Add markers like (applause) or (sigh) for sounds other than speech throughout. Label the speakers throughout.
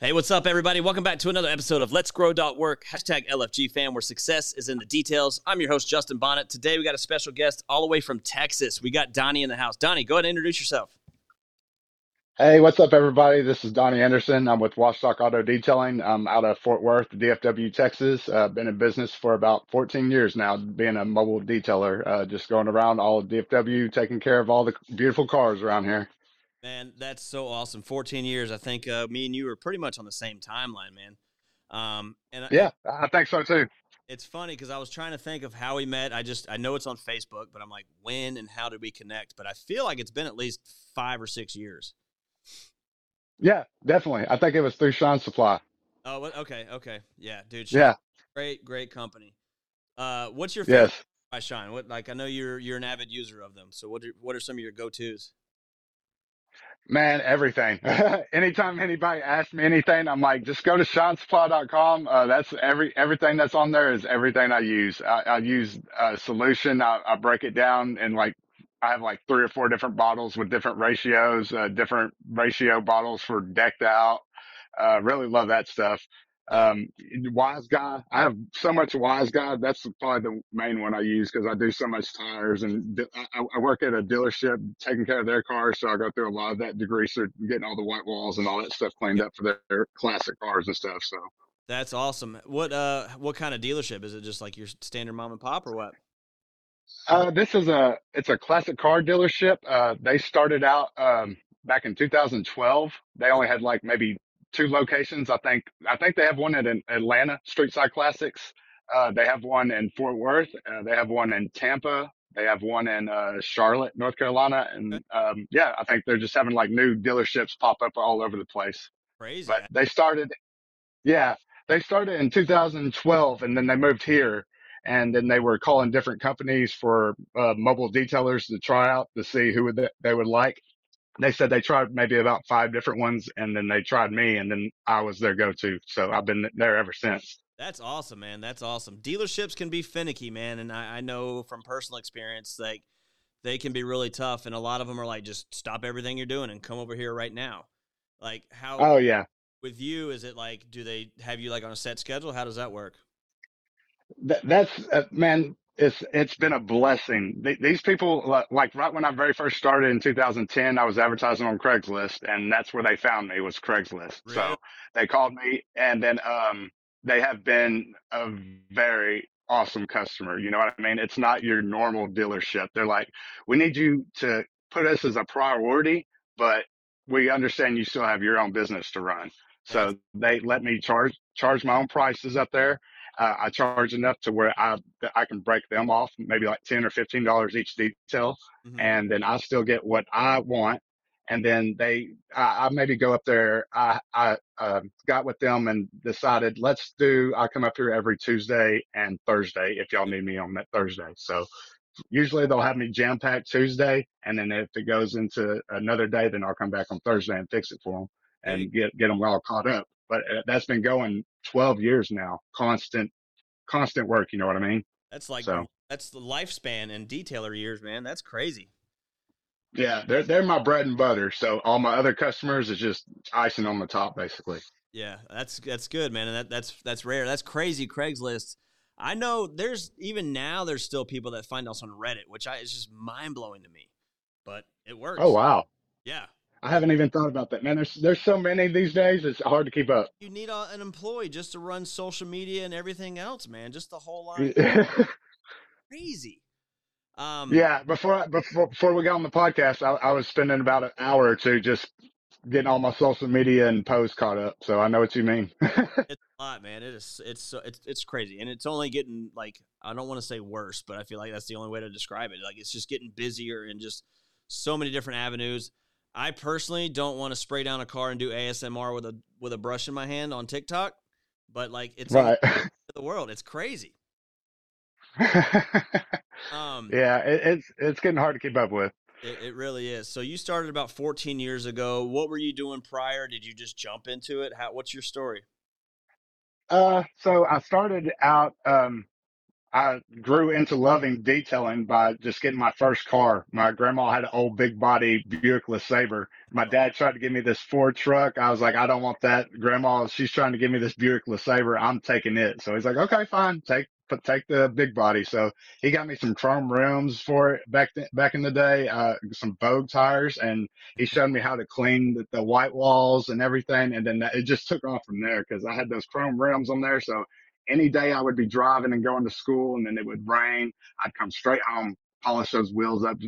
Speaker 1: Hey, what's up, everybody? Welcome back to another episode of Let's Grow Work. Hashtag LFG fan, where success is in the details. I'm your host, Justin Bonnet. Today, we got a special guest all the way from Texas. We got Donnie in the house. Donnie, go ahead and introduce yourself.
Speaker 2: Hey, what's up, everybody? This is Donnie Anderson. I'm with Wash Doc Auto Detailing. I'm out of Fort Worth, DFW, Texas. Uh, been in business for about 14 years now, being a mobile detailer, uh, just going around all of DFW, taking care of all the beautiful cars around here.
Speaker 1: Man, that's so awesome. 14 years. I think uh, me and you are pretty much on the same timeline, man. Um,
Speaker 2: and yeah, I, I think so too.
Speaker 1: It's funny because I was trying to think of how we met. I just I know it's on Facebook, but I'm like, when and how did we connect? But I feel like it's been at least five or six years.
Speaker 2: Yeah, definitely. I think it was through Shine Supply.
Speaker 1: Oh, okay, okay, yeah, dude.
Speaker 2: Sean, yeah,
Speaker 1: great, great company. Uh, what's your favorite
Speaker 2: yes.
Speaker 1: by Shine? What like I know you're you're an avid user of them. So what are, what are some of your go tos?
Speaker 2: Man, everything. (laughs) Anytime anybody asks me anything, I'm like, just go to shinesupply.com. Uh, that's every, everything that's on there is everything I use. I, I use a solution. I, I break it down and like, I have like three or four different bottles with different ratios, uh, different ratio bottles for decked out. Uh, really love that stuff. Um, Wise Guy, I have so much Wise Guy. That's probably the main one I use because I do so much tires and I, I, work at a dealership taking care of their cars. So I go through a lot of that degreaser, getting all the white walls and all that stuff cleaned up for their, their classic cars and stuff. So
Speaker 1: that's awesome. What, uh, what kind of dealership is it? Just like your standard mom and pop or what?
Speaker 2: Uh, this is a, it's a classic car dealership. Uh, they started out, um, back in 2012. They only had like maybe two locations. I think I think they have one at Atlanta Street Side Classics. Uh, they have one in Fort Worth. Uh, they have one in Tampa. They have one in uh, Charlotte, North Carolina, and um, yeah, I think they're just having like new dealerships pop up all over the place.
Speaker 1: Crazy.
Speaker 2: But they started, yeah, they started in 2012, and then they moved here, and then they were calling different companies for uh, mobile detailers to try out to see who would they would like they said they tried maybe about five different ones and then they tried me and then I was their go-to. So I've been there ever since.
Speaker 1: That's awesome, man. That's awesome. Dealerships can be finicky, man. And I, I know from personal experience, like they can be really tough. And a lot of them are like, just stop everything you're doing and come over here right now. Like how,
Speaker 2: oh yeah.
Speaker 1: With you, is it like, do they have you like on a set schedule? How does that work?
Speaker 2: That, that's uh, man it's it's been a blessing. These people, like right when I very first started in 2010, I was advertising on Craigslist, and that's where they found me was Craigslist. Really? So they called me, and then um, they have been a very awesome customer. You know what I mean? It's not your normal dealership. They're like, we need you to put us as a priority, but we understand you still have your own business to run. So they let me charge charge my own prices up there uh, I charge enough to where I I can break them off, maybe like ten or fifteen dollars each detail, mm-hmm. and then I still get what I want. And then they, I, I maybe go up there. I I uh, got with them and decided let's do. I come up here every Tuesday and Thursday if y'all need me on that Thursday. So usually they'll have me jam packed Tuesday, and then if it goes into another day, then I'll come back on Thursday and fix it for them and get get them all caught up but uh, that's been going 12 years now, constant, constant work. You know what I mean?
Speaker 1: That's like, so, that's the lifespan and detailer years, man. That's crazy.
Speaker 2: Yeah. They're, they're my bread and butter. So all my other customers is just icing on the top, basically.
Speaker 1: Yeah. That's, that's good, man. And that, that's, that's rare. That's crazy. Craigslist. I know there's even now, there's still people that find us on Reddit, which I, is just mind blowing to me, but it works.
Speaker 2: Oh, wow.
Speaker 1: Yeah.
Speaker 2: I haven't even thought about that, man. There's there's so many these days. It's hard to keep up.
Speaker 1: You need a, an employee just to run social media and everything else, man. Just the whole line. (laughs) Crazy.
Speaker 2: Um, yeah. Before before before we got on the podcast, I, I was spending about an hour or two just getting all my social media and posts caught up. So I know what you mean. (laughs)
Speaker 1: it's a lot, man. It is. It's it's it's crazy, and it's only getting like I don't want to say worse, but I feel like that's the only way to describe it. Like it's just getting busier and just so many different avenues. I personally don't want to spray down a car and do ASMR with a with a brush in my hand on TikTok, but like it's
Speaker 2: right. (laughs) (laughs)
Speaker 1: the world. It's crazy. (laughs)
Speaker 2: um, yeah, it, it's it's getting hard to keep up with.
Speaker 1: It, it, really is. So you started about 14 years ago. What were you doing prior? Did you just jump into it? How? What's your story?
Speaker 2: Uh, so I started out. Um, I grew into loving detailing by just getting my first car. My grandma had an old big body Buick LeSabre. My dad tried to give me this Ford truck. I was like, I don't want that. Grandma, she's trying to give me this Buick LeSabre. I'm taking it. So he's like, okay, fine. Take, but take the big body. So he got me some chrome rims for it back th- back in the day, uh, some Vogue tires, and he showed me how to clean the, the white walls and everything. And then that, it just took off from there because I had those chrome rims on there. So any day I would be driving and going to school and then it would rain, I'd come straight home, polish those wheels up,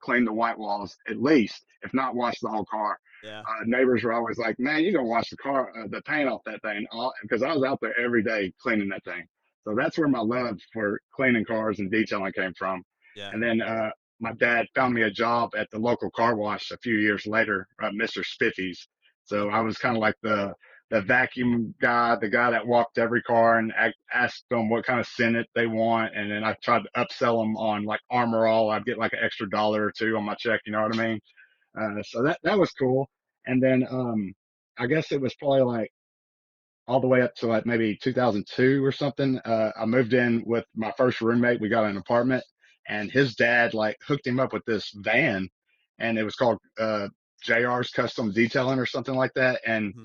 Speaker 2: clean the white walls at least, if not wash the whole car.
Speaker 1: Yeah.
Speaker 2: Uh, neighbors were always like, man, you're gonna wash the car, uh, the paint off that thing. Because I was out there every day cleaning that thing. So that's where my love for cleaning cars and detailing came from.
Speaker 1: Yeah.
Speaker 2: And then, uh, my dad found me a job at the local car wash a few years later, uh, Mr. Spiffy's. So I was kind of like the, the vacuum guy, the guy that walked every car and asked them what kind of Senate they want. And then I tried to upsell them on like Armor All. I'd get like an extra dollar or two on my check. You know what I mean? Uh, so that, that was cool. And then, um, I guess it was probably like all the way up to like maybe 2002 or something. Uh, I moved in with my first roommate. We got an apartment and his dad like hooked him up with this van and it was called, uh, JR's custom detailing or something like that. And, mm-hmm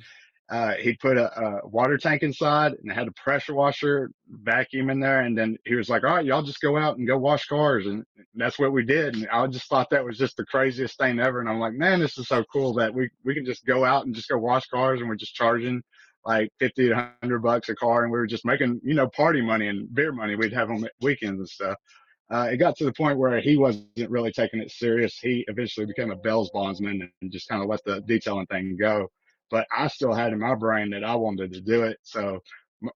Speaker 2: uh, he put a, a, water tank inside and had a pressure washer vacuum in there. And then he was like, all right, y'all just go out and go wash cars. And that's what we did. And I just thought that was just the craziest thing ever. And I'm like, man, this is so cool that we, we can just go out and just go wash cars and we're just charging like 50 to 100 bucks a car. And we were just making, you know, party money and beer money we'd have on weekends and stuff. Uh, it got to the point where he wasn't really taking it serious. He eventually became a Bell's bondsman and just kind of let the detailing thing go but I still had in my brain that I wanted to do it. So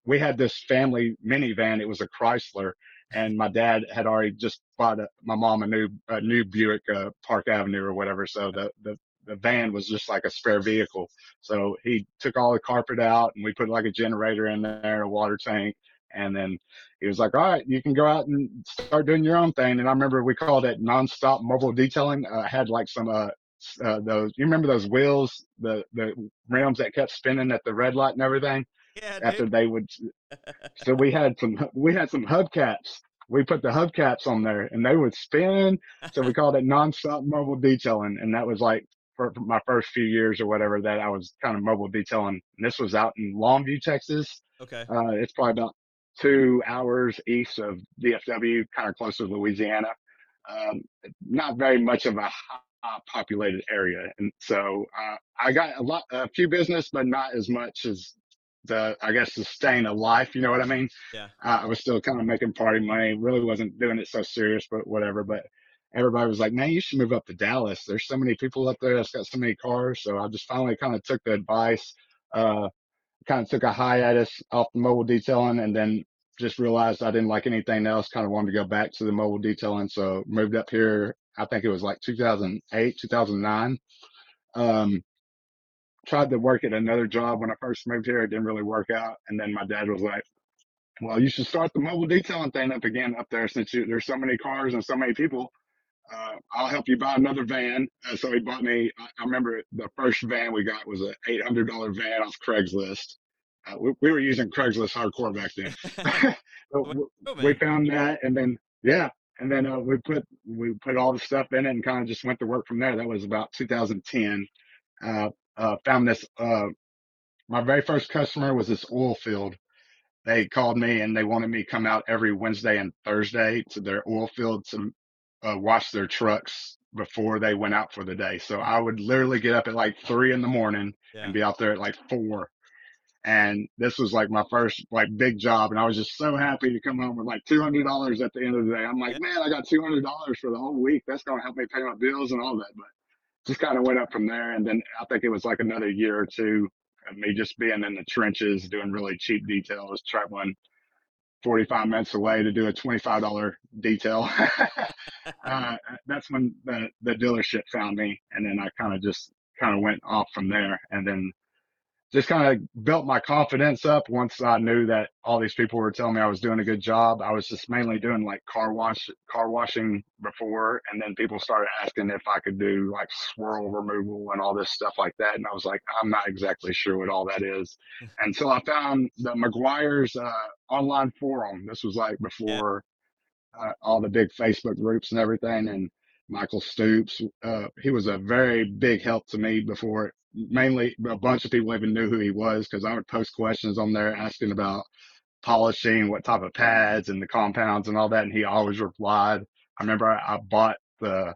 Speaker 2: we had this family minivan. It was a Chrysler and my dad had already just bought a, my mom a new, a new Buick, uh, Park Avenue or whatever. So the, the, the van was just like a spare vehicle. So he took all the carpet out and we put like a generator in there, a water tank. And then he was like, all right, you can go out and start doing your own thing. And I remember we called it nonstop mobile detailing. Uh, I had like some, uh, uh, those. You remember those wheels, the the rims that kept spinning at the red light and everything.
Speaker 1: Yeah,
Speaker 2: after dude. they would, (laughs) so we had some we had some hubcaps. We put the hubcaps on there, and they would spin. So we called it nonstop mobile detailing, and that was like for, for my first few years or whatever that I was kind of mobile detailing. And this was out in Longview, Texas.
Speaker 1: Okay,
Speaker 2: uh, it's probably about two hours east of DFW, kind of close to Louisiana. Um, not very much of a uh, populated area. And so, uh, I got a lot, a few business, but not as much as the, I guess, sustain a life. You know what I mean?
Speaker 1: Yeah.
Speaker 2: Uh, I was still kind of making party money, really wasn't doing it so serious, but whatever. But everybody was like, man, you should move up to Dallas. There's so many people up there that's got so many cars. So I just finally kind of took the advice, uh, kind of took a hiatus off the mobile detailing and then just realized I didn't like anything else, kind of wanted to go back to the mobile detailing. So moved up here I think it was like 2008, 2009. Um, tried to work at another job when I first moved here. It didn't really work out. And then my dad was like, well, you should start the mobile detailing thing up again up there since you, there's so many cars and so many people. Uh, I'll help you buy another van. Uh, so he bought me, I, I, remember the first van we got was an $800 van off Craigslist. Uh, we, we, were using Craigslist hardcore back then. (laughs) (laughs) we, we found that and then, yeah, and then uh, we put we put all the stuff in it and kind of just went to work from there. That was about 2010. Uh, uh, found this. Uh, my very first customer was this oil field. They called me and they wanted me to come out every Wednesday and Thursday to their oil field to uh, wash their trucks before they went out for the day. So I would literally get up at like three in the morning yeah. and be out there at like four and this was like my first like big job. And I was just so happy to come home with like $200 at the end of the day. I'm like, man, I got $200 for the whole week. That's going to help me pay my bills and all that. But just kind of went up from there. And then I think it was like another year or two of me just being in the trenches, doing really cheap details, traveling 45 minutes away to do a $25 detail. (laughs) (laughs) uh, that's when the, the dealership found me. And then I kind of just kind of went off from there. And then just kind of built my confidence up once I knew that all these people were telling me I was doing a good job. I was just mainly doing like car wash, car washing before. And then people started asking if I could do like swirl removal and all this stuff like that. And I was like, I'm not exactly sure what all that is until I found the Meguiar's uh, online forum. This was like before, uh, all the big Facebook groups and everything. And Michael Stoops, uh, he was a very big help to me before mainly a bunch of people even knew who he was because I would post questions on there asking about polishing, what type of pads and the compounds and all that. And he always replied. I remember I, I bought the,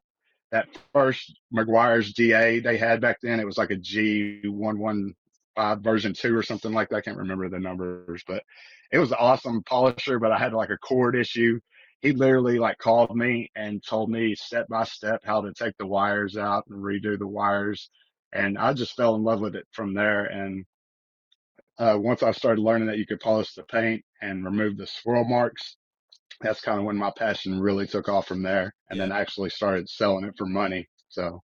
Speaker 2: that first Meguiar's GA they had back then. It was like a G115 version two or something like that. I can't remember the numbers, but it was an awesome polisher, but I had like a cord issue. He literally like called me and told me step by step how to take the wires out and redo the wires and I just fell in love with it from there. And uh, once I started learning that you could polish the paint and remove the swirl marks, that's kind of when my passion really took off from there. And yeah. then I actually started selling it for money. So,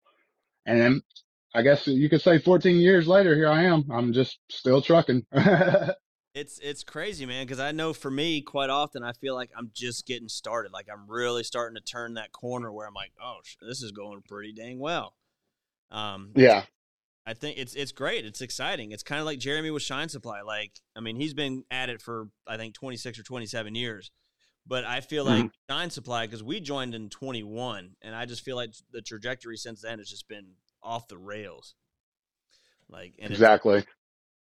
Speaker 2: and then I guess you could say 14 years later, here I am. I'm just still trucking. (laughs)
Speaker 1: it's it's crazy, man. Because I know for me, quite often, I feel like I'm just getting started. Like I'm really starting to turn that corner where I'm like, oh, this is going pretty dang well.
Speaker 2: Um, yeah.
Speaker 1: I think it's it's great. It's exciting. It's kind of like Jeremy with Shine Supply. Like, I mean, he's been at it for I think 26 or 27 years. But I feel like mm-hmm. Shine Supply because we joined in 21, and I just feel like the trajectory since then has just been off the rails. Like,
Speaker 2: exactly.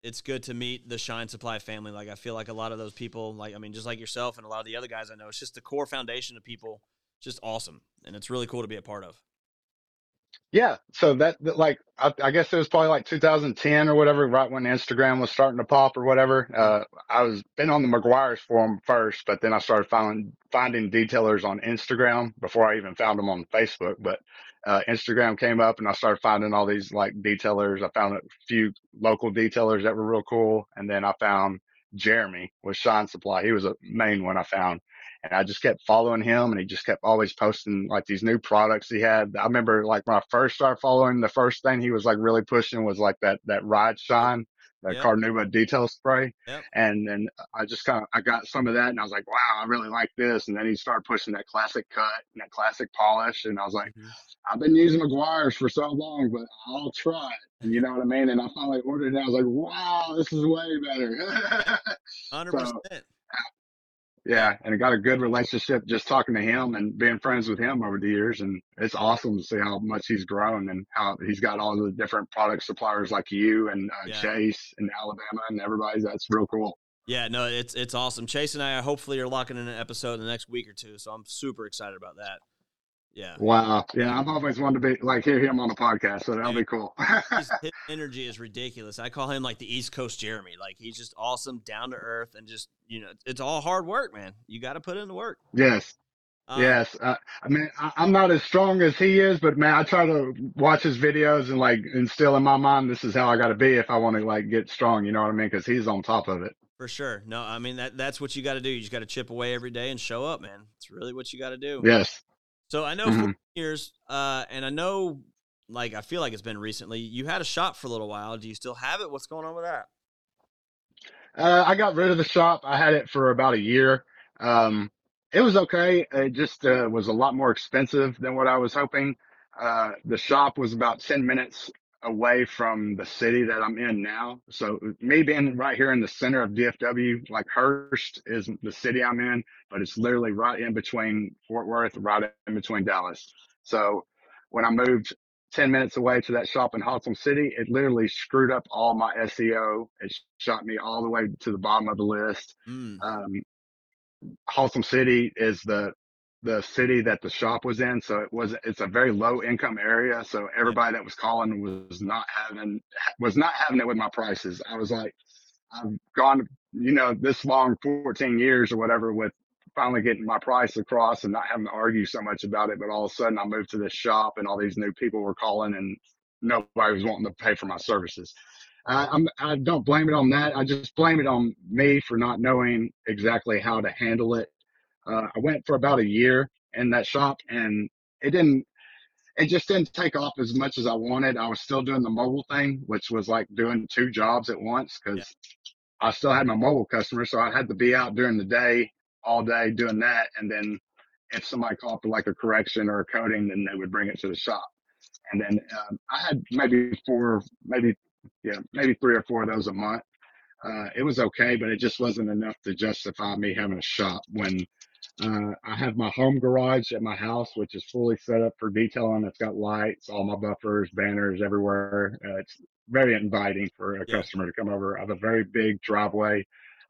Speaker 1: It's, good to meet the Shine Supply family. Like, I feel like a lot of those people, like, I mean, just like yourself and a lot of the other guys I know, it's just the core foundation of people, just awesome, and it's really cool to be a part of.
Speaker 2: Yeah. So that, that like, I, I, guess it was probably like 2010 or whatever, right when Instagram was starting to pop or whatever. Uh, I was been on the Meguiar's forum first, but then I started finding, finding detailers on Instagram before I even found them on Facebook. But, uh, Instagram came up and I started finding all these like detailers. I found a few local detailers that were real cool. And then I found Jeremy with Shine Supply. He was a main one I found and I just kept following him and he just kept always posting like these new products he had. I remember like when I first started following the first thing he was like really pushing was like that, that ride shine, the yep. Carnauba detail spray. Yep. And then I just kind of, I got some of that and I was like, wow, I really like this. And then he started pushing that classic cut and that classic polish. And I was like, mm-hmm. I've been using Meguiar's for so long, but I'll try it. And you know what I mean? And I finally ordered it. I was like, wow, this is way better. (laughs)
Speaker 1: 100%. So,
Speaker 2: yeah, and I got a good relationship just talking to him and being friends with him over the years. And it's awesome to see how much he's grown and how he's got all the different product suppliers like you and uh, yeah. Chase and Alabama and everybody. That's real cool.
Speaker 1: Yeah, no, it's it's awesome. Chase and I hopefully are locking in an episode in the next week or two, so I'm super excited about that. Yeah.
Speaker 2: Wow. Yeah, I've always wanted to be like hear him on a podcast, so that'll be cool.
Speaker 1: his, (laughs) his, energy is ridiculous. I call him like the East Coast Jeremy. Like he's just awesome, down to earth, and just you know, it's all hard work, man. You got to put in the work.
Speaker 2: Yes. Um, yes. Uh, I mean, I, I'm not as strong as he is, but man, I try to watch his videos and like instill in my mind this is how I got to be if I want to like get strong. You know what I mean? Because he's on top of it.
Speaker 1: For sure. No, I mean that that's what you got to do. You just got to chip away every day and show up, man. It's really what you got to do.
Speaker 2: Yes.
Speaker 1: So I know mm-hmm. years, uh, and I know, like, I feel like it's been recently. You had a shop for a little while. Do you still have it? What's going on with that?
Speaker 2: Uh, I got rid of the shop. I had it for about a year. Um, it was okay. It just uh, was a lot more expensive than what I was hoping. Uh, the shop was about 10 minutes away from the city that I'm in now. So me being right here in the center of DFW, like Hurst is the city I'm in, but it's literally right in between Fort Worth, right in between Dallas. So when I moved 10 minutes away to that shop in Haltom City, it literally screwed up all my SEO. It shot me all the way to the bottom of the list. Mm. Um, Haltom City is the the city that the shop was in. So it was, it's a very low income area. So everybody that was calling was not having, was not having it with my prices. I was like, I've gone, you know, this long, 14 years or whatever with finally getting my price across and not having to argue so much about it. But all of a sudden I moved to this shop and all these new people were calling and nobody was wanting to pay for my services. I, I'm, I don't blame it on that. I just blame it on me for not knowing exactly how to handle it uh, I went for about a year in that shop and it didn't, it just didn't take off as much as I wanted. I was still doing the mobile thing, which was like doing two jobs at once because yeah. I still had my mobile customers. So I had to be out during the day, all day doing that. And then if somebody called for like a correction or a coding, then they would bring it to the shop. And then um, I had maybe four, maybe, yeah, maybe three or four of those a month. Uh, it was okay, but it just wasn't enough to justify me having a shop when uh, I have my home garage at my house, which is fully set up for detailing. It's got lights, all my buffers, banners everywhere. Uh, it's very inviting for a yeah. customer to come over. I have a very big driveway.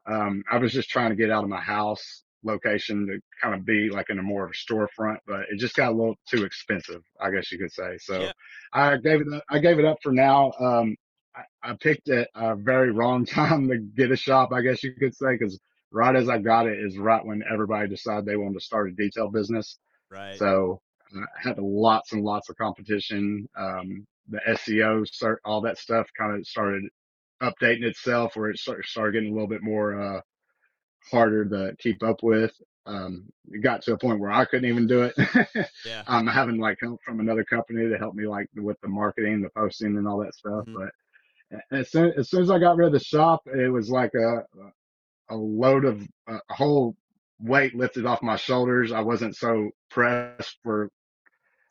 Speaker 2: Um, I was just trying to get out of my house location to kind of be like in a more of a storefront, but it just got a little too expensive, I guess you could say. So yeah. I gave it, I gave it up for now. Um, I, I picked it a very wrong (laughs) time to get a shop, I guess you could say, because right as I got it is right when everybody decided they wanted to start a detail business.
Speaker 1: Right.
Speaker 2: So uh, I had lots and lots of competition. Um, the SEO, start, all that stuff kind of started updating itself where it started, started getting a little bit more, uh, harder to keep up with. Um, it got to a point where I couldn't even do it.
Speaker 1: yeah. (laughs)
Speaker 2: I'm having like help from another company to help me like with the marketing, the posting and all that stuff. Mm-hmm. But as soon, as soon as I got rid of the shop, it was like a, a load of a whole weight lifted off my shoulders. I wasn't so pressed for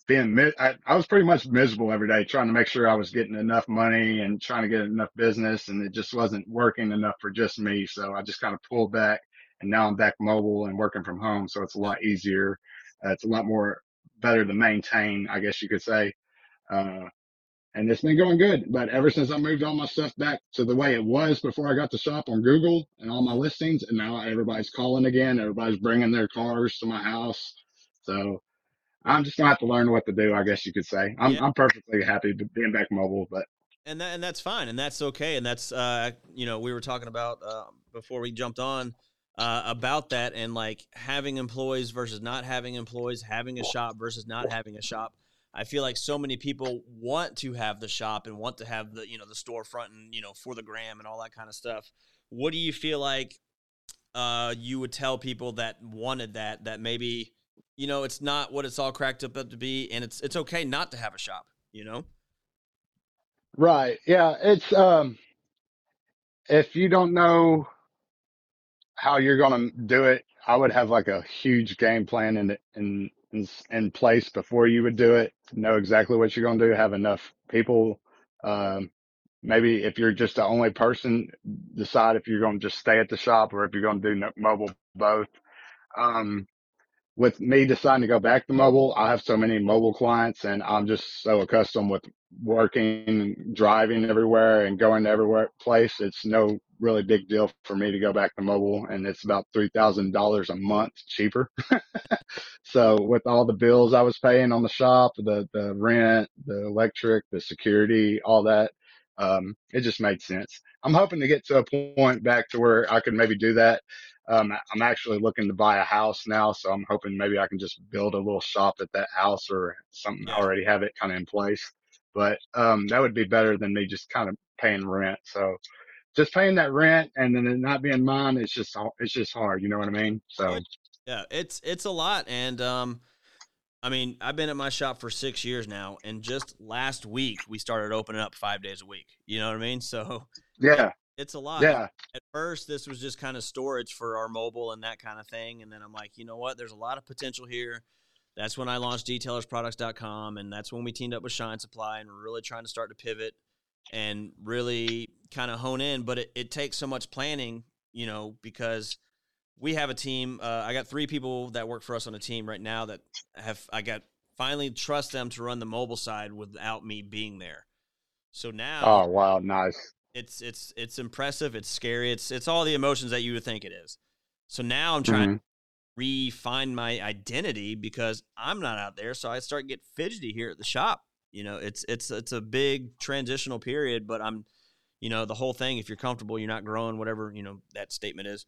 Speaker 2: being, I, I was pretty much miserable every day trying to make sure I was getting enough money and trying to get enough business. And it just wasn't working enough for just me. So I just kind of pulled back and now I'm back mobile and working from home. So it's a lot easier. Uh, it's a lot more better to maintain, I guess you could say. Uh, and it's been going good. But ever since I moved all my stuff back to the way it was before I got the shop on Google and all my listings, and now everybody's calling again. Everybody's bringing their cars to my house. So I'm just gonna have to learn what to do. I guess you could say. I'm yeah. I'm perfectly happy being back mobile, but
Speaker 1: and that, and that's fine, and that's okay, and that's uh you know we were talking about uh, before we jumped on uh, about that and like having employees versus not having employees, having a shop versus not having a shop. I feel like so many people want to have the shop and want to have the you know the storefront and you know for the gram and all that kind of stuff. What do you feel like uh, you would tell people that wanted that that maybe you know it's not what it's all cracked up to be, and it's it's okay not to have a shop. You know.
Speaker 2: Right. Yeah. It's um, if you don't know how you're gonna do it, I would have like a huge game plan in in in, in place before you would do it. Know exactly what you're going to do. Have enough people. Um, maybe if you're just the only person, decide if you're going to just stay at the shop or if you're going to do mobile both. Um, with me deciding to go back to mobile, I have so many mobile clients and I'm just so accustomed with working, driving everywhere and going to everywhere place. It's no really big deal for me to go back to mobile and it's about $3,000 a month cheaper. (laughs) so with all the bills I was paying on the shop, the, the rent, the electric, the security, all that, um, it just made sense. I'm hoping to get to a point back to where I can maybe do that. Um, I'm actually looking to buy a house now, so I'm hoping maybe I can just build a little shop at that house or something. Yeah. Already have it kind of in place, but um, that would be better than me just kind of paying rent. So just paying that rent and then it not being mine, it's just it's just hard. You know what I mean? So
Speaker 1: yeah, it's it's a lot, and um, I mean, I've been at my shop for six years now, and just last week we started opening up five days a week. You know what I mean? So
Speaker 2: yeah,
Speaker 1: it's a lot.
Speaker 2: Yeah.
Speaker 1: At first, this was just kind of storage for our mobile and that kind of thing, and then I'm like, you know what? There's a lot of potential here. That's when I launched detailersproducts.com, and that's when we teamed up with Shine Supply, and we're really trying to start to pivot and really kind of hone in. But it, it takes so much planning, you know, because we have a team. Uh, I got three people that work for us on a team right now that have I got finally trust them to run the mobile side without me being there. So now,
Speaker 2: oh wow, nice.
Speaker 1: It's it's it's impressive. It's scary. It's it's all the emotions that you would think it is. So now I'm trying mm-hmm. to refine my identity because I'm not out there. So I start to get fidgety here at the shop. You know, it's it's it's a big transitional period, but I'm, you know, the whole thing. If you're comfortable, you're not growing. Whatever you know that statement is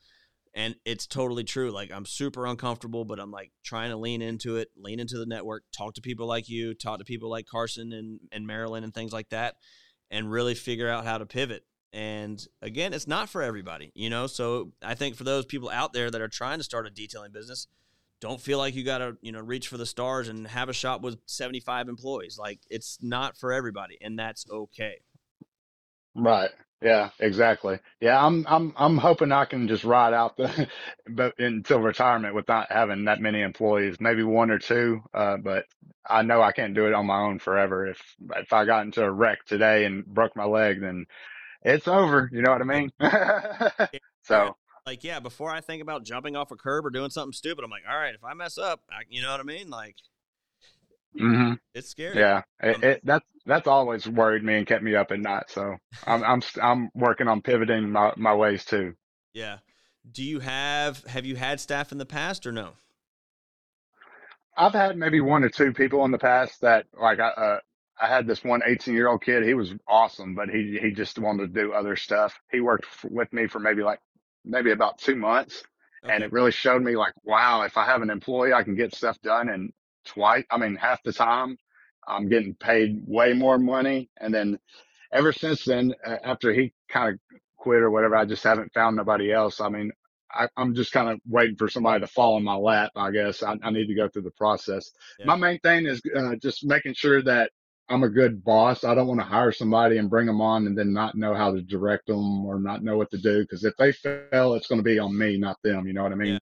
Speaker 1: and it's totally true like i'm super uncomfortable but i'm like trying to lean into it lean into the network talk to people like you talk to people like carson and, and marilyn and things like that and really figure out how to pivot and again it's not for everybody you know so i think for those people out there that are trying to start a detailing business don't feel like you got to you know reach for the stars and have a shop with 75 employees like it's not for everybody and that's okay
Speaker 2: Right. Yeah, exactly. Yeah, I'm I'm I'm hoping I can just ride out the (laughs) but until retirement without having that many employees, maybe one or two. Uh, but I know I can't do it on my own forever. If if I got into a wreck today and broke my leg, then it's over. You know what I mean? (laughs) so
Speaker 1: like yeah, before I think about jumping off a curb or doing something stupid, I'm like, all right, if I mess up, I, you know what I mean? Like
Speaker 2: hmm
Speaker 1: it's scary.
Speaker 2: Yeah, it,
Speaker 1: Um,
Speaker 2: it that's that's always worried me and kept me up at night. So I'm I'm I'm working on pivoting my my ways too.
Speaker 1: yeah. Do you have have you had staff in the past or no?
Speaker 2: I've had maybe one or two people in the past that like I uh, I had this one 18 year old kid. He was awesome, but he he just wanted to do other stuff. He worked f- with me for maybe like maybe about two months, and it really showed me like, wow, if I have an employee, I can get stuff done in twice. I mean, half the time, I'm getting paid way more money. And then ever since then, uh, after he kind of quit or whatever, I just haven't found nobody else. I mean, I, I'm just kind of waiting for somebody to fall in my lap. I guess I, I need to go through the process. My main thing is uh, just making sure that I'm a good boss. I don't want to hire somebody and bring them on and then not know how to direct them or not know what to do. Because if they fail, it's going to be on me, not them. You know what I
Speaker 1: Yeah.
Speaker 2: mean?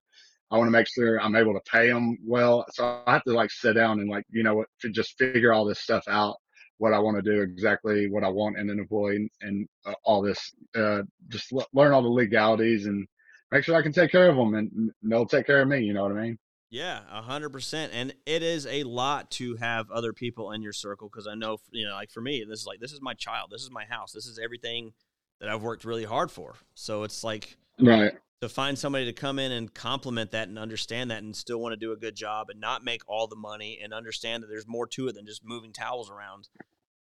Speaker 2: I want to make sure I'm able to pay them well. So I have to like sit down and like, you know what, to just figure all this stuff out, what I want to do, exactly what I want in an employee and uh, all this, uh, just l- learn all the legalities and make sure I can take care of them and they'll take care of me. You know what I mean?
Speaker 1: Yeah, a hundred percent. And it is a lot to have other people in your circle because I know, you know, like for me, this is like this is my child, this is my house, this is everything that I've worked really hard for. So it's like
Speaker 2: Right.
Speaker 1: to find somebody to come in and complement that and understand that and still want to do a good job and not make all the money and understand that there's more to it than just moving towels around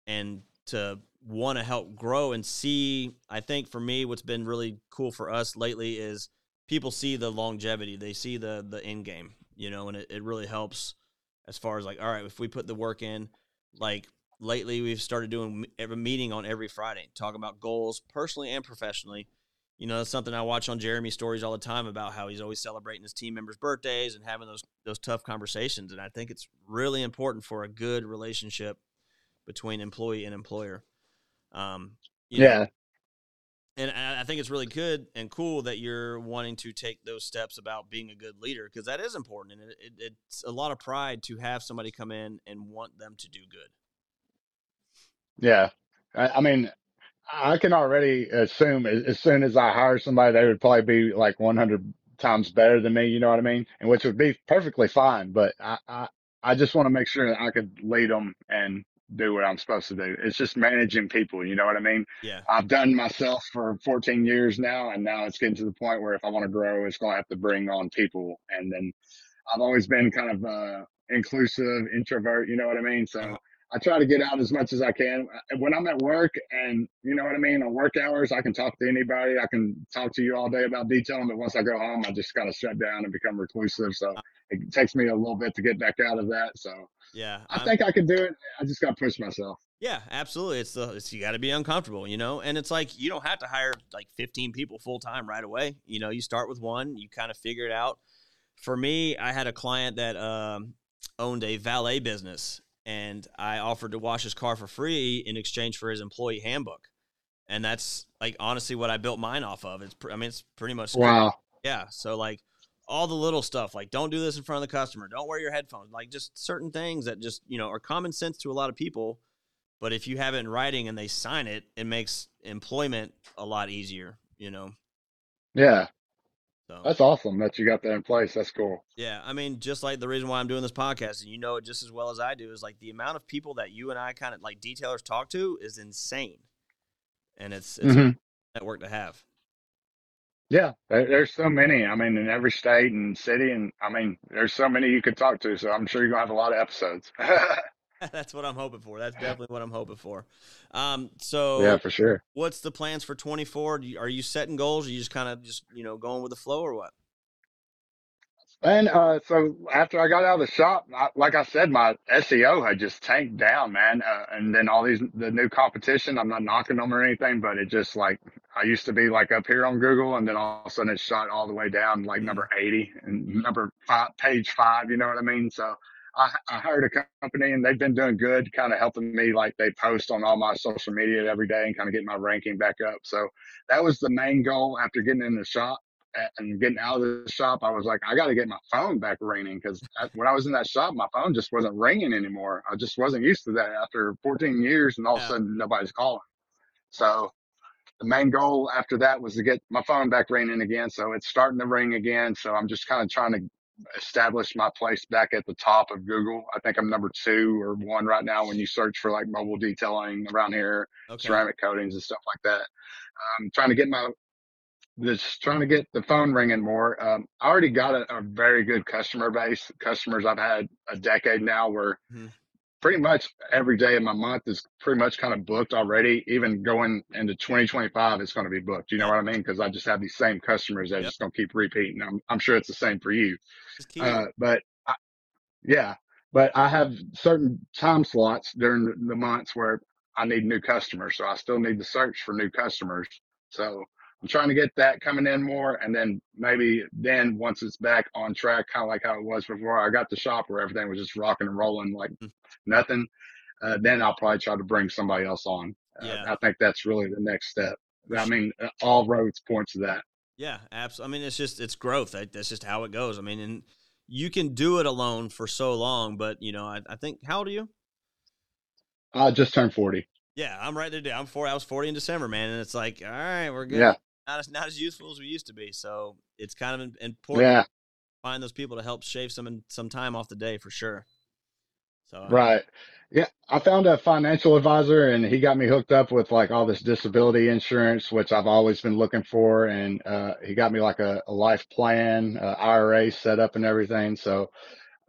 Speaker 1: and to want to help grow and see i think for me what's been really cool for us lately is people see the longevity they see the the end game you know and it, it really helps as far as like all right if we put the work in like lately we've started doing every meeting on every friday talking about goals personally and professionally you know, that's something I watch on Jeremy's stories all the time about how he's always celebrating his team members' birthdays and having those those tough conversations. And I think it's really important for a good relationship between employee and employer. Um, you know,
Speaker 2: Yeah.
Speaker 1: And I think it's really good and cool that you're wanting to take those steps about being a good leader because that is important, and it, it, it's a lot of pride to have somebody come in and want them to do good.
Speaker 2: Yeah. I, I mean, I can already assume as, as soon as I hire somebody, they would probably be like 100 times better than me. You know what I mean? And which would be perfectly fine. But I, I, I just want to make sure that I could lead them and do what I'm supposed to do. It's just managing people. You know what I mean?
Speaker 1: Yeah,
Speaker 2: I've done myself for 14 years now, and now it's getting to the point where if I want to grow, it's going to have to bring on people. And then I've always been kind of uh, inclusive, introvert. You know what I mean? So
Speaker 1: Uh-huh.
Speaker 2: I try to get out as much as I can. Uh, When I'm at work, and you know what I mean, on work hours, I can talk to anybody. I can talk to you all day about detailing, but once I go home, I just kind of shut down and become reclusive. So it takes me a little bit to get back out of that. So
Speaker 1: yeah.
Speaker 2: I
Speaker 1: I'm-
Speaker 2: think I can do it. I just got to push myself.
Speaker 1: Yeah, absolutely. It's the it's, you got to be uncomfortable, you know. And it's like you don't have to hire like 15 people full time right away. You know, you start with one, you kind of figure it out. For me, I had a client that um, owned a valet business, and I offered to wash his car for free in exchange for his employee handbook. And that's like honestly what I built mine off of. It's pr- I mean it's pretty much
Speaker 2: Wow.
Speaker 1: yeah. So like all the little stuff, like don't do this in front of the customer, don't wear your headphones, like just certain things that just you know are common sense to a lot of people. But if you have it in writing and they sign it, it makes employment a lot easier. You know.
Speaker 2: Yeah.
Speaker 1: So
Speaker 2: That's awesome that you got that in place. That's cool.
Speaker 1: yeah, I mean, just like the reason why I'm doing this podcast, and you know it just as well as I do, is like the amount of people that you and I kind of like detailers talk to is insane, and it's it's
Speaker 2: Mhm.
Speaker 1: a network to have.
Speaker 2: Yeah, there, there's so many. I mean, in every state and city, and I mean, there's so many you could talk to. So I'm sure you're gonna have a lot of episodes. (laughs) (laughs)
Speaker 1: That's what I'm hoping for. That's definitely what I'm hoping for. Um, so
Speaker 2: yeah, for sure.
Speaker 1: what's the plans for 24? Are you setting goals? Or are you just kind of just you know going with the flow or what?
Speaker 2: And uh, so after I got out of the shop, I, like I said, my SEO had just tanked down, man. Uh, and then all these the new competition. I'm not knocking them or anything, but it just like I used to be like up here on Google, and then all of a sudden it shot all the way down like
Speaker 1: Mm.
Speaker 2: number 80 and number five, page five. You know what I mean? So I, I hired a company, and they've been doing good, kind of helping me. Like they post on all my social media every day, and kind of getting my ranking back up. So that was the main goal after getting in the shop and getting out of the shop, I was like, I got to get my phone back ringing because when I was in that shop, my phone just wasn't ringing anymore. I just wasn't used to that after 14 years, and all of a sudden nobody's calling. So the main goal after that was to get my phone back ringing again. So it's starting to ring again. So I'm just kind of trying to establish my place back at the top of Google. I think I'm number two or one right now when you search for like mobile detailing around here,
Speaker 1: Okay.
Speaker 2: ceramic coatings and stuff like that. I'm trying to get my just trying to get the phone ringing more. Um, I already got a, a very good customer base. Customers I've had a decade now, where
Speaker 1: Mhm.
Speaker 2: Pretty much every day of my month is pretty much kind of booked already. Even going into 2025, it's going to be booked. You know what I mean? Because I just have these same customers that
Speaker 1: Yep.
Speaker 2: just going to keep repeating. I'm, I'm sure it's the same for you. Uh, but I, yeah, but I have certain time slots during the, the months where I need new customers. So I still need to search for new customers. So I'm trying to get that coming in more. And then maybe then once it's back on track, kind of like how it was before I got the shop where everything was just rocking and rolling like
Speaker 1: Mm.
Speaker 2: nothing. Uh, then I'll probably try to bring somebody else on. Uh,
Speaker 1: Yeah.
Speaker 2: I think that's really the next step. I mean, uh, all roads point to that.
Speaker 1: Yeah, absolutely. I mean, it's just it's growth. That's just how it goes. I mean, and you can do it alone for so long, but you know, I, I think how old are you?
Speaker 2: I just turned 40.
Speaker 1: Yeah, I'm right there. I'm four. I was 40 in December, man, and it's like, all right, we're good.
Speaker 2: Yeah.
Speaker 1: Not as not as youthful as we used to be. So it's kind of im- important
Speaker 2: Yeah.
Speaker 1: to find those people to help shave some some time off the day for sure. So uh,
Speaker 2: Right. Yeah. I found a financial advisor and he got me hooked up with like all this disability insurance, which I've always been looking for. And, uh, he got me like a, a life plan, uh, IRA set up and everything. So,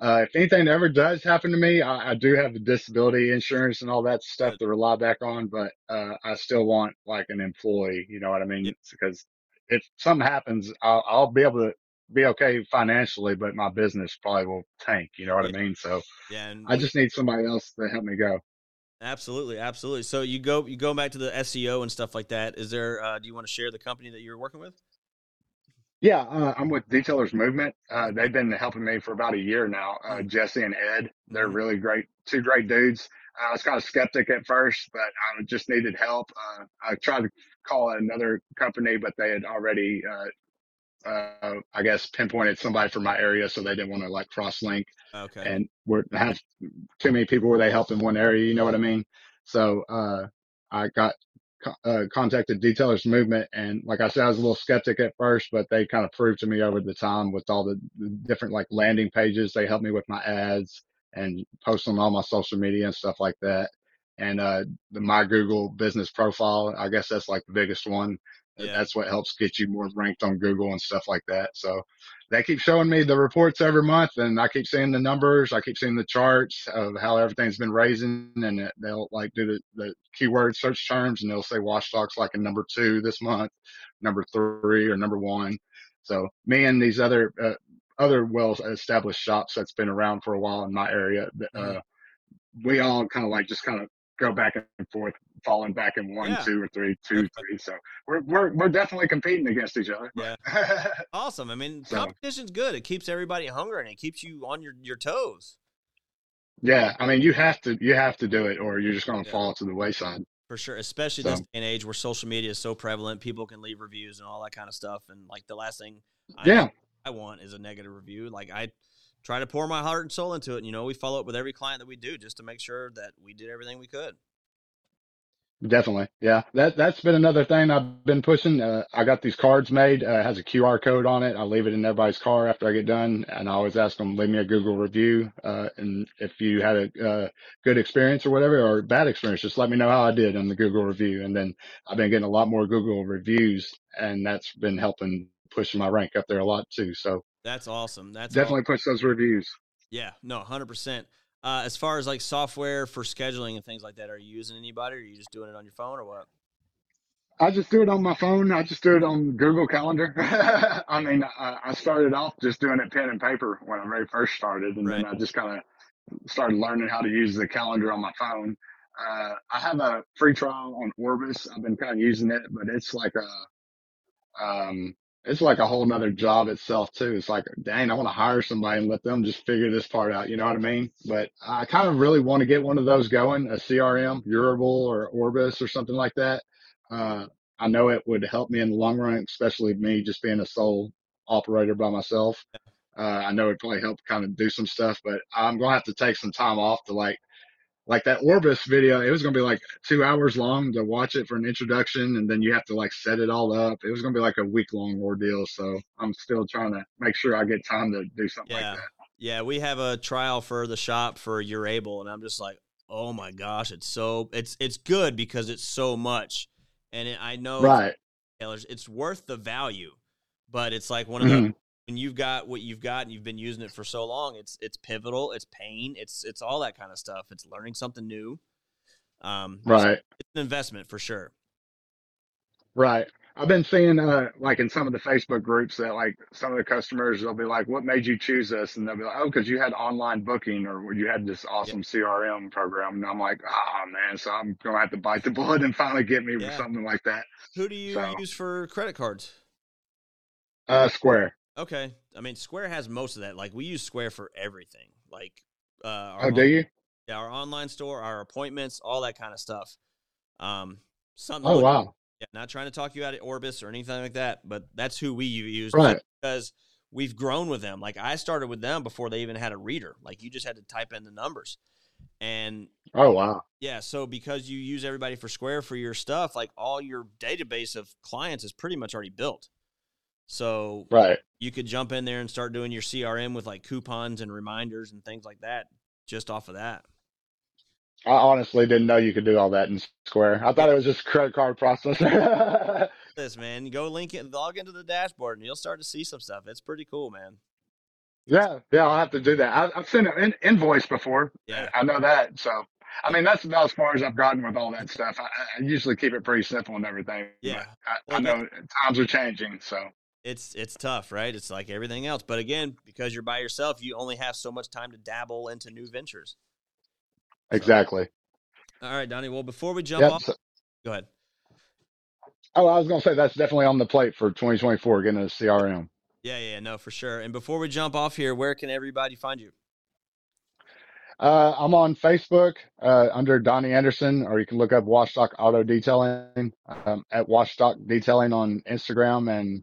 Speaker 2: uh, if anything ever does happen to me, I, I do have the disability insurance and all that stuff to rely back on, but, uh, I still want like an employee, you know what I mean?
Speaker 1: Yeah.
Speaker 2: Because if something happens, I'll, I'll be able to be okay financially, but my business probably will tank, you know what I mean? So,
Speaker 1: yeah,
Speaker 2: I just need somebody else to help me go.
Speaker 1: absolutely, absolutely. So you go you go back to the SEO and stuff like that. Is there? Uh, do you want to share the company that you're working with?
Speaker 2: Yeah, uh, I'm with Detailers Movement. Uh, they've been helping me for about a year now. Uh. Jesse and Ed, they're
Speaker 1: Mhm.
Speaker 2: really great, two great dudes. I was kind of skeptic at first, but I just needed help. Uh, I tried to call another company, but they had already, uh, uh, I guess pinpointed somebody from my area, so they didn't want to like cross link
Speaker 1: Okay.
Speaker 2: and we're have too many people where they help in one area. You know what I mean? So, uh, I got, uh, contacted Detailers Movement. And like I said, I was a little skeptic at first, but they kind of proved to me over the time with all the, the different like landing pages. They helped me with my ads and post on all my social media and stuff like that. And, uh, the my Google business profile, I guess that's like the biggest one.
Speaker 1: Yeah.
Speaker 2: That's what helps get you more ranked on Google and stuff like that. So, they keep showing me the reports every month and I keep seeing the numbers. I keep seeing the charts of how everything's been raising and it- they'll like do the, the keyword search terms and they'll say Wash Doc's like a number two this month, number three or number one. So me and these other, uh, other well established shops that's been around for a while in my area, uh,
Speaker 1: Mhm.
Speaker 2: we all kind of like just kind of go back and forth, falling back in one,
Speaker 1: Yeah.
Speaker 2: two or three, two, three. So we're, we're, we're definitely competing against each other.
Speaker 1: Yeah. (laughs) Awesome. I mean,
Speaker 2: So-
Speaker 1: competition's good. It keeps everybody hungry and it keeps you on your, your toes
Speaker 2: Yeah, I mean, you have to you have to do it, or you're just going to
Speaker 1: Yeah.
Speaker 2: fall to the wayside.
Speaker 1: for sure. Especially this
Speaker 2: So-
Speaker 1: day and age where social media is so prevalent. People can leave reviews and all that kind of stuff. And like the last thing I,
Speaker 2: Yeah,
Speaker 1: I want is a negative review. Like I try to pour my heart and soul into it. And, you know, we follow up with every client that we do just to make sure that we did everything we could.
Speaker 2: Definitely. Yeah, that that's been another thing I've been pushing. Uh, I got these cards made. Uh, it has a QR code on it. I leave it in everybody's car after I get done, and I always ask them leave me a Google review. Uh, and if you had a uh, good experience or whatever, or bad experience, just let me know how I did on the Google review. And then I've been getting a lot more Google reviews, and that's been helping pushing my rank up there a lot too. So
Speaker 1: That's awesome. That's
Speaker 2: definitely push those reviews.
Speaker 1: Yeah, no, hundred percent. Uh, as far as like software for scheduling and things like that, are you using anybody, or are you just doing it on your phone, or what?
Speaker 2: I just do it on my phone. I just do it on Google Calendar. (laughs) I mean, I, I, started off just doing it pen and paper when I very first started, and right. then I just kind of started learning how to use the calendar on my phone. Uh, I have a free trial on Orbis. I've been kind of using it, but it's like a, um, it's like a whole nother job itself too. It's like, dang, I want to hire somebody and let them just figure this part out. You know what I mean? But I kind of really want to get one of those going, a CRM, Urable or Orbis or something like that. Uh, I know it would help me in the long run, especially me just being a sole operator by myself. Uh, I know it'd probably help kind of do some stuff, but I'm going to have to take some time off to like like that Orbis video, it was going to be like two hours long to watch it for an introduction. And then you have to like set it all up. It was going to be like a week long ordeal. So I'm still trying to make sure I get time to do something yeah. like that.
Speaker 1: Yeah. We have a trial for the shop for Urable, And I'm just like, oh my gosh, it's so, it's, it's good because it's so much. And it, I know
Speaker 2: right.
Speaker 1: It's, it's worth the value, but it's like one of mm-hmm. the, when you've got what you've got and you've been using it for so long, it's it's pivotal, it's pain, it's it's all that kind of stuff. It's learning something new. Um,
Speaker 2: right.
Speaker 1: It's an investment for sure.
Speaker 2: Right. I've been seeing uh like in some of the Facebook groups that like some of the customers they'll be like, "What made you choose us?" And they'll be like, "Oh, because you had online booking or you had this awesome yep. CRM program." And I'm like, "Oh man!" So I'm gonna have to bite the bullet and finally get me yeah. something like that.
Speaker 1: Who do you so, use for credit cards?
Speaker 2: Uh, Square.
Speaker 1: Okay, I mean Square has most of that. Like we use Square for everything. Like, uh,
Speaker 2: oh, do you?
Speaker 1: Yeah, our online store, our appointments, all that kind of stuff. Um, something.
Speaker 2: Oh wow.
Speaker 1: Yeah, not trying to talk you out of Orbis or anything like that, but that's who we use.
Speaker 2: Right.
Speaker 1: Because we've grown with them. Like I started with them before they even had a reader. Like you just had to type in the numbers. And
Speaker 2: oh wow.
Speaker 1: Yeah, so because you use everybody for Square for your stuff, like all your database of clients is pretty much already built. So
Speaker 2: right,
Speaker 1: you could jump in there and start doing your CRM with like coupons and reminders and things like that just off of that.
Speaker 2: I honestly didn't know you could do all that in Square. I thought it was just credit card processor. (laughs)
Speaker 1: this man, go link it, log into the dashboard, and you'll start to see some stuff. It's pretty cool, man.
Speaker 2: Yeah, yeah, I'll have to do that. I, have sent an invoice before. Yeah, I know that. So, I mean, that's about as far as I've gotten with all that stuff. I, I usually keep it pretty simple and everything.
Speaker 1: Yeah,
Speaker 2: I, well, I know times are changing, so
Speaker 1: it's it's tough, right? It's like everything else. But again, because you're by yourself, you only have so much time to dabble into new ventures.
Speaker 2: Exactly.
Speaker 1: So, all right, Donnie. Well, before we jump yep. off, go ahead.
Speaker 2: Oh, I was going to say that's definitely on the plate for 2024, getting a CRM.
Speaker 1: Yeah, yeah, no, for sure. And before we jump off here, where can everybody find you?
Speaker 2: Uh, I'm on Facebook uh, under Donnie Anderson, or you can look up Wash Doc Auto Detailing um, at Wash Doc Detailing on Instagram and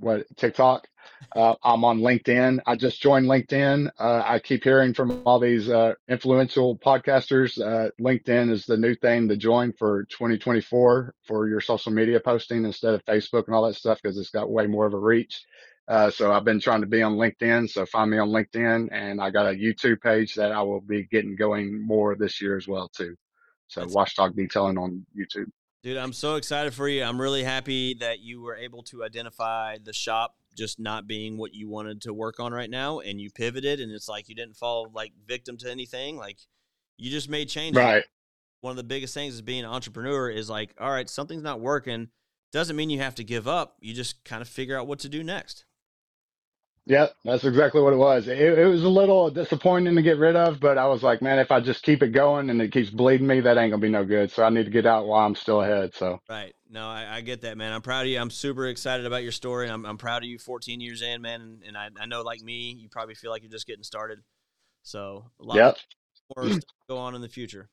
Speaker 2: what TikTok. Uh, I'm on LinkedIn. I just joined LinkedIn. Uh, I keep hearing from all these uh, influential podcasters. Uh, LinkedIn is the new thing to join for 2024 for your social media posting instead of Facebook and all that stuff because it's got way more of a reach. Uh, so I've been trying to be on LinkedIn. So find me on LinkedIn, and I got a YouTube page that I will be getting going more this year as well too. So Wash Doc Detailing on YouTube.
Speaker 1: Dude, I'm so excited for you. I'm really happy that you were able to identify the shop just not being what you wanted to work on right now and you pivoted and it's like you didn't fall like victim to anything. Like you just made changes.
Speaker 2: Right.
Speaker 1: One of the biggest things is being an entrepreneur is like, all right, something's not working. Doesn't mean you have to give up. You just kind of figure out what to do next.
Speaker 2: Yeah, that's exactly what it was. It, it, was a little disappointing to get rid of, but I was like, man, if I just keep it going and it keeps bleeding me, that ain't gonna be no good. So I need to get out while I'm still ahead. So
Speaker 1: right, no, I, I get that, man. I'm proud of you. I'm super excited about your story. I'm, I'm proud of you. 14 years in, man, and, and I, I know, like me, you probably feel like you're just getting started. So a lot
Speaker 2: yep.
Speaker 1: more go on in the future.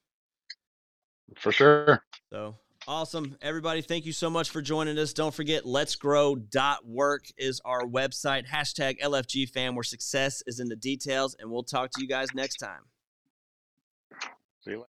Speaker 2: For sure.
Speaker 1: So Awesome. Everybody, thank you so much for joining us. Don't forget, let's grow.work is our website. Hashtag LFG fam, where success is in the details. And we'll talk to you guys next time.
Speaker 2: See you later.